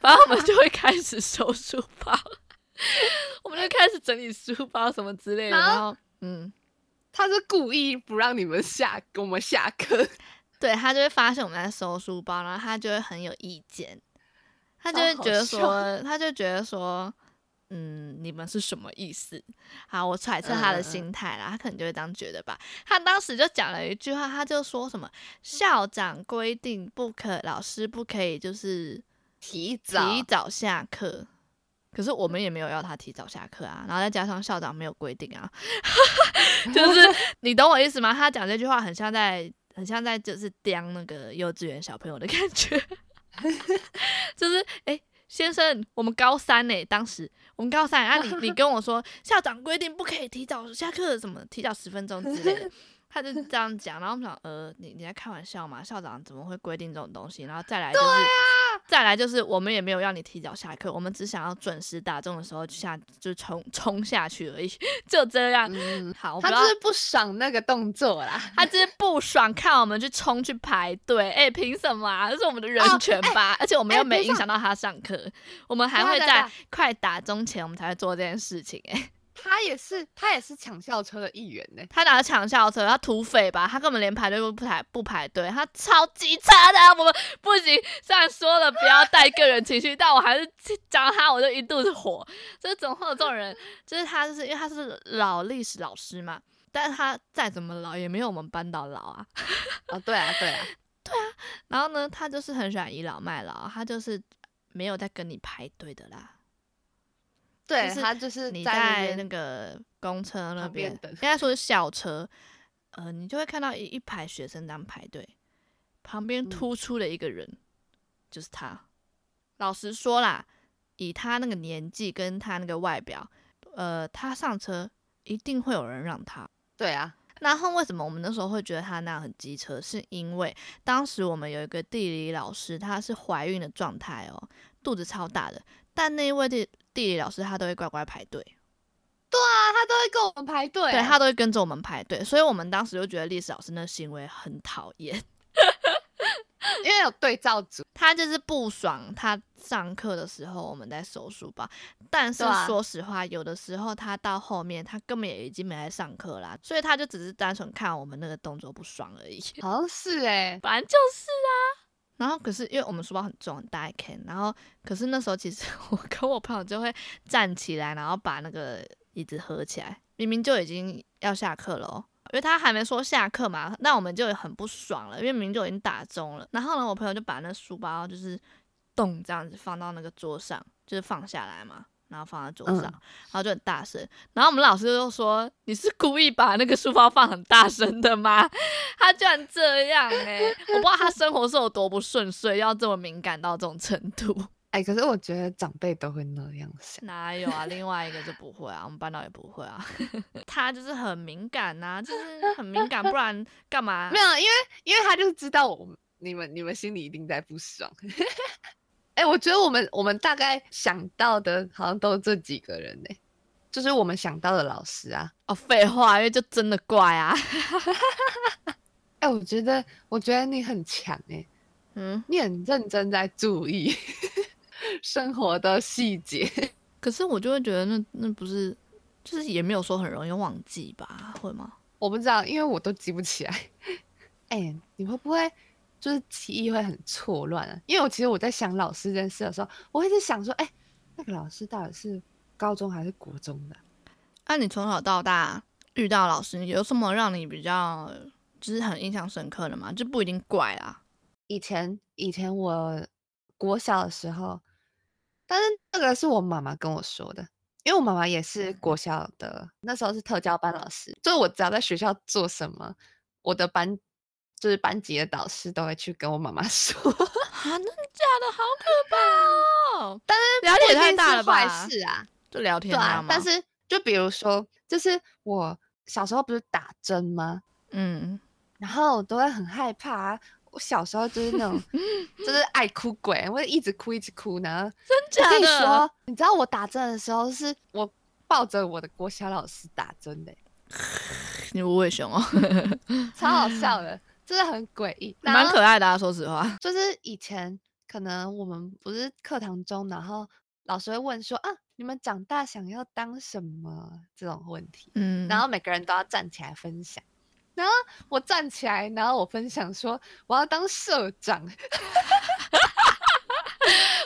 反正我们就会开始收书包，我们就开始整理书包什么之类的。然后，然后嗯，他是故意不让你们下，跟我们下课。对，他就会发现我们在收书包，然后他就会很有意见，他就会觉得说，他就觉得说。嗯，你们是什么意思？好，我揣测他的心态啦，嗯、他可能就会这样觉得吧。他当时就讲了一句话，他就说什么校长规定不可，老师不可以就是提早提早下课。可是我们也没有要他提早下课啊，然后再加上校长没有规定啊，就是 你懂我意思吗？他讲这句话很像在很像在就是刁那个幼稚园小朋友的感觉，就是哎。先生，我们高三呢，当时我们高三啊，你你跟我说校长规定不可以提早下课，什么提早十分钟之类的。他就这样讲，然后我们想，呃，你你在开玩笑吗？校长怎么会规定这种东西？然后再来就是，啊、再来就是，我们也没有让你提早下课，我们只想要准时打钟的时候就下，就冲冲下去而已，就这样。嗯、好，他就是不爽那个动作啦，他就是不爽看我们去冲去排队，哎、欸，凭什么啊？这是我们的人权吧？哦欸、而且我们又没影响到他上课，欸、我们还会在快打钟前，我们才会做这件事情、欸，哎。他也是，他也是抢校车的一员呢。他哪抢校车？他土匪吧？他根本连排队都不排，不排队。他超级差的，我们不行。虽然说了不要带个人情绪，但我还是讲他，我就一肚子火。就是总会有这种人，就是他，就是因为他是老历史老师嘛。但是他再怎么老，也没有我们班导老啊。哦，对啊，对啊，对啊。然后呢，他就是很喜欢倚老卖老，他就是没有在跟你排队的啦。对，他就是你在那个公车那边，应该说是校车，呃，你就会看到一一排学生当排队，旁边突出了一个人，嗯、就是他。老实说啦，以他那个年纪跟他那个外表，呃，他上车一定会有人让他。对啊，然后为什么我们那时候会觉得他那样很机车？是因为当时我们有一个地理老师，她是怀孕的状态哦，肚子超大的，但那一位地地理老师他都会乖乖排队，对啊，他都会跟我们排队，对，他都会跟着我们排队，所以我们当时就觉得历史老师那行为很讨厌，因为有对照组，他就是不爽他上课的时候我们在收书包，但是说实话，有的时候他到后面他根本也已经没来上课啦，所以他就只是单纯看我们那个动作不爽而已，好像是哎、欸，反正就是啊。然后可是因为我们书包很重，很大一 can，然后可是那时候其实 我跟我朋友就会站起来，然后把那个椅子合起来，明明就已经要下课了哦，因为他还没说下课嘛，那我们就很不爽了，因为明明就已经打钟了。然后呢，我朋友就把那书包就是咚这样子放到那个桌上，就是放下来嘛，然后放在桌上，嗯、然后就很大声。然后我们老师就说：“你是故意把那个书包放很大声的吗？” 他居然这样哎、欸！我不知道他生活是有多不顺遂，要这么敏感到这种程度。哎、欸，可是我觉得长辈都会那样想。哪有啊？另外一个就不会啊，我们班导也不会啊。他就是很敏感呐、啊，就是很敏感，不然干嘛？没有，因为因为他就知道我们你们你们心里一定在不爽。哎、欸，我觉得我们我们大概想到的好像都是这几个人呢、欸，就是我们想到的老师啊。哦，废话，因为就真的怪啊。哎、欸，我觉得我觉得你很强哎、欸，嗯，你很认真在注意 生活的细节。可是我就会觉得那那不是，就是也没有说很容易忘记吧？会吗？我不知道，因为我都记不起来。哎、欸，你会不会？就是记忆会很错乱啊，因为我其实我在想老师这件事的时候，我一直想说，哎、欸，那个老师到底是高中还是国中的？那、啊、你从小到大遇到老师，有什么让你比较就是很印象深刻的吗？就不一定怪啦。以前以前我国小的时候，但是那个是我妈妈跟我说的，因为我妈妈也是国小的，那时候是特教班老师，就是我只要在学校做什么，我的班。就是班级的导师都会去跟我妈妈 说，啊，真的假的？好可怕哦！但是聊天也太大了吧？坏事啊，就聊天啊。但是就比如说，就是我小时候不是打针吗？嗯，然后我都会很害怕啊。我小时候就是那种，就是爱哭鬼，我会一直哭一直哭呢。真假的？我跟你说，你知道我打针的时候，是我抱着我的国小老师打针的。你无尾熊哦，超好笑的。真的很诡异，蛮可爱的啊！说实话，就是以前可能我们不是课堂中，然后老师会问说啊，你们长大想要当什么这种问题，嗯，然后每个人都要站起来分享，然后我站起来，然后我分享说我要当社长。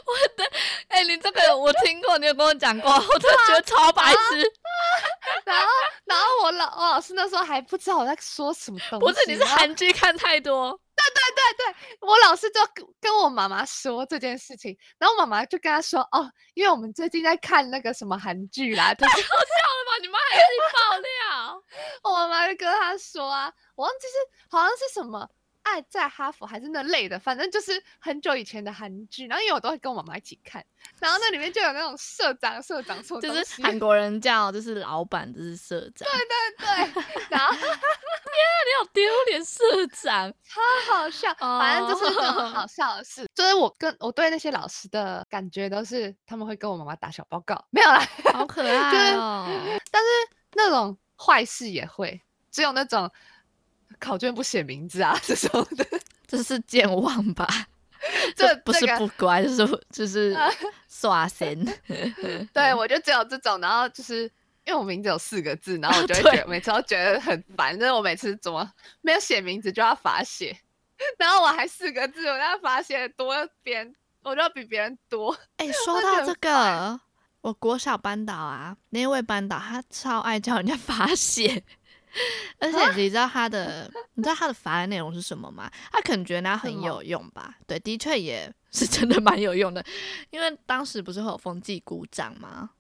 我的，哎、欸，你这个我听过，你有跟我讲过，我真的觉得超白痴。然后，然后我老我老师那时候还不知道我在说什么东西。不是，你是韩剧看太多。对对对对，我老师就跟我妈妈说这件事情，然后妈妈就跟他说哦，因为我们最近在看那个什么韩剧啦。太 好笑了吧？你妈还是爆料？我妈妈就跟他说啊，我忘记是好像是什么。爱在哈佛还是那类的，反正就是很久以前的韩剧。然后因为我都会跟我妈妈一起看，然后那里面就有那种社长、社长什么，就是韩国人叫就是老板，就是社长。对对对，然后 天啊，你好丢脸，社长超好笑。反正就是很好笑的事，就是我跟我对那些老师的感觉都是他们会跟我妈妈打小报告，没有啦，好可爱 哦。但是那种坏事也会，只有那种。考卷不写名字啊，这种的，这是健忘吧？这不是不乖，这是就是耍神。对，我就只有这种，然后就是因为我名字有四个字，然后我就会觉得每次都觉得很烦，就是我每次怎么没有写名字就要罚写，然后我还四个字，我要罚写多别人，我就要比别人多。哎、欸，说到这个，我国小班导啊，那位班导他超爱叫人家罚写。而且你知道他的，啊、你知道他的法案内容是什么吗？他可能觉得那很有用吧？对，的确也 是真的蛮有用的。因为当时不是会有风纪鼓掌吗？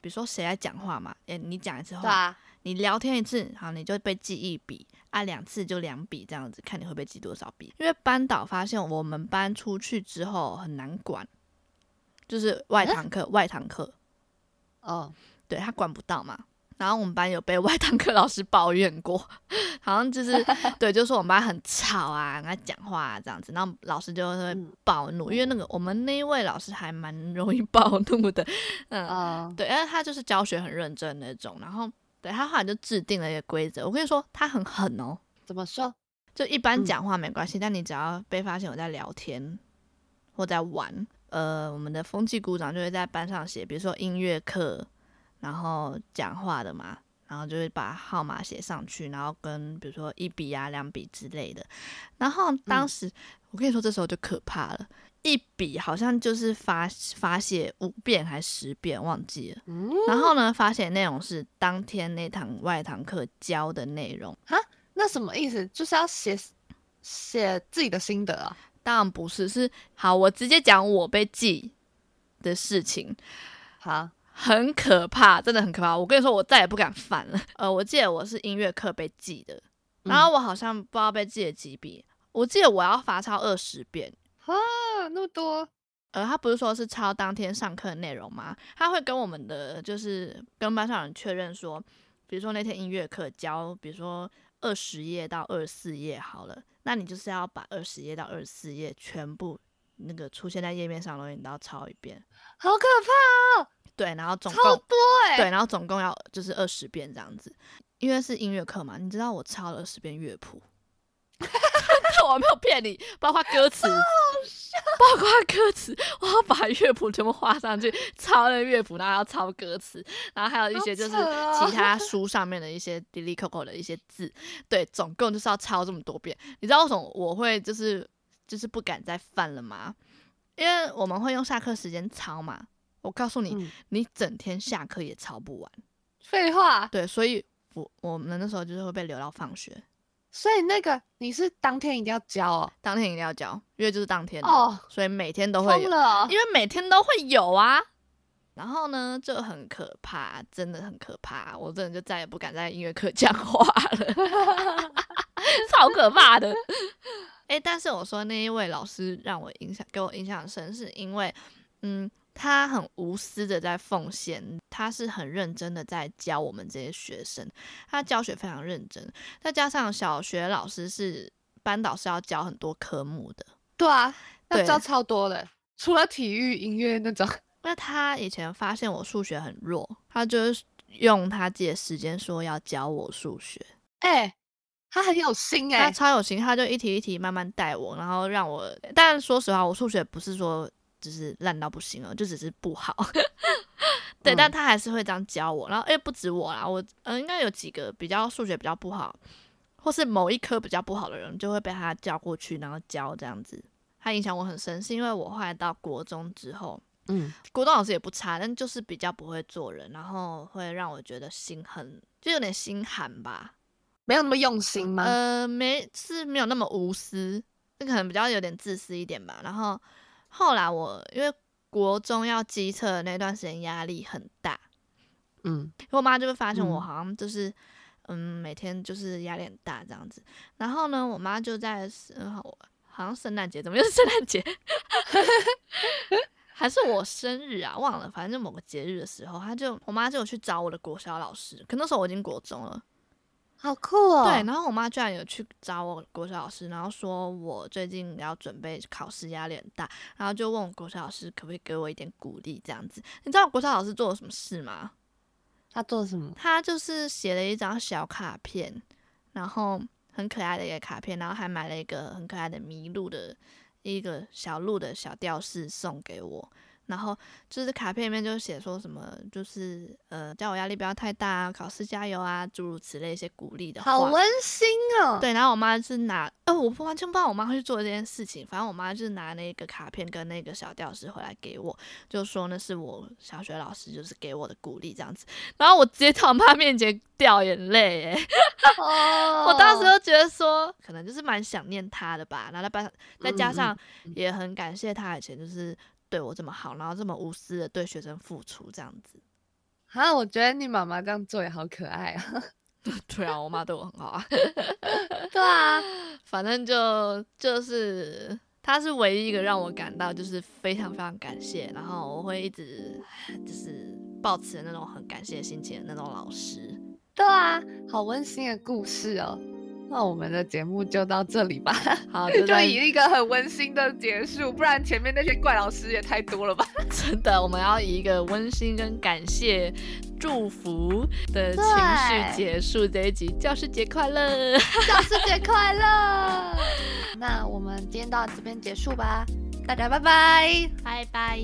比如说谁在讲话嘛？诶，你讲一次话，啊、你聊天一次，好，你就被记一笔啊，两次就两笔这样子，看你会被记多少笔。因为班导发现我们班出去之后很难管，就是外堂课，外堂课，哦，对他管不到嘛。然后我们班有被外堂课老师抱怨过，好像就是 对，就是说我们班很吵啊，跟他讲话啊这样子，然后老师就会暴怒，嗯、因为那个我们那一位老师还蛮容易 暴怒的，嗯，嗯对，因为他就是教学很认真那种，然后对他后来就制定了一个规则，我跟你说他很狠哦，怎么说？就一般讲话没关系，嗯、但你只要被发现我在聊天或在玩，呃，我们的风纪股长就会在班上写，比如说音乐课。然后讲话的嘛，然后就会把号码写上去，然后跟比如说一笔啊、两笔之类的。然后当时、嗯、我跟你说，这时候就可怕了，一笔好像就是发发写五遍还是十遍，忘记了。嗯、然后呢，发写内容是当天那堂外堂课教的内容。啊，那什么意思？就是要写写自己的心得啊？当然不是，是好，我直接讲我被记的事情。好。很可怕，真的很可怕。我跟你说，我再也不敢犯了。呃，我记得我是音乐课被记的，然后我好像不知道被记了几笔。我记得我要罚抄二十遍啊，那么多。呃，他不是说是抄当天上课的内容吗？他会跟我们的就是跟班上人确认说，比如说那天音乐课教，比如说二十页到二十四页好了，那你就是要把二十页到二十四页全部那个出现在页面上的东西你都要抄一遍，好可怕哦！对，然后总共超多哎，对，然后总共要就是二十遍这样子，因为是音乐课嘛，你知道我抄了二十遍乐谱。我没有骗你，包括歌词，包括歌词，我要把乐谱全部画上去，抄那乐谱，然后要抄歌词，然后还有一些就是其他书上面的一些滴滴扣扣的一些字，对，总共就是要抄这么多遍。你知道为什么我会就是就是不敢再犯了吗？因为我们会用下课时间抄嘛。我告诉你，嗯、你整天下课也抄不完。废话。对，所以我我们那时候就是会被留到放学。所以那个你是当天一定要交哦，当天一定要交，因为就是当天哦，所以每天都会有，了因为每天都会有啊。然后呢，就很可怕，真的很可怕，我真的就再也不敢在音乐课 讲话了，超可怕的。哎、欸，但是我说那一位老师让我印象给我印象很深，是因为嗯。他很无私的在奉献，他是很认真的在教我们这些学生，他教学非常认真，再加上小学老师是班导是要教很多科目的，对啊，要教超多的，除了体育、音乐那种。那他以前发现我数学很弱，他就是用他自己的时间说要教我数学，哎、欸，他很有心哎、欸，他超有心，他就一题一题慢慢带我，然后让我，但说实话，我数学不是说。就是烂到不行了，就只是不好，对，嗯、但他还是会这样教我。然后，诶、欸，不止我啦，我嗯、呃，应该有几个比较数学比较不好，或是某一科比较不好的人，就会被他叫过去，然后教这样子。他影响我很深，是因为我后来到国中之后，嗯，国中老师也不差，但就是比较不会做人，然后会让我觉得心很，就有点心寒吧，没有那么用心吗？呃，没，是没有那么无私，那可能比较有点自私一点吧，然后。后来我因为国中要机测的那段时间压力很大，嗯，我妈就会发现我好像就是嗯，嗯每天就是压力很大这样子。然后呢，我妈就在嗯，好像圣诞节，怎么又是圣诞节？还是我生日啊？忘了，反正就某个节日的时候，她就我妈就有去找我的国小老师，可那时候我已经国中了。好酷哦！对，然后我妈居然有去找我国小老师，然后说我最近要准备考试，压力很大，然后就问我国小老师可不可以给我一点鼓励，这样子。你知道我国小老师做了什么事吗？他做了什么？他就是写了一张小卡片，然后很可爱的一个卡片，然后还买了一个很可爱的麋鹿的一个小鹿的小吊饰送给我。然后就是卡片里面就写说什么，就是呃叫我压力不要太大啊，考试加油啊，诸如此类一些鼓励的话。好温馨哦。对，然后我妈是拿，呃，我完全不知道我妈会去做这件事情。反正我妈就是拿那个卡片跟那个小吊饰回来给我，就说那是我小学老师就是给我的鼓励这样子。然后我直接在我妈面前掉眼泪，哎，我当时就觉得说，可能就是蛮想念她的吧。然后再再加上也很感谢她以前就是。对我这么好，然后这么无私的对学生付出，这样子，啊，我觉得你妈妈这样做也好可爱啊。对啊，我妈对我很好啊。对啊，反正就就是，她是唯一一个让我感到就是非常非常感谢，然后我会一直就是抱持那种很感谢的心情的那种老师。对啊，好温馨的故事哦。那我们的节目就到这里吧。好，就以一个很温馨的结束，不然前面那些怪老师也太多了吧？真的，我们要以一个温馨跟感谢、祝福的情绪结束这一集。教师节快乐！教师节快乐！那我们今天到这边结束吧，大家拜拜，拜拜。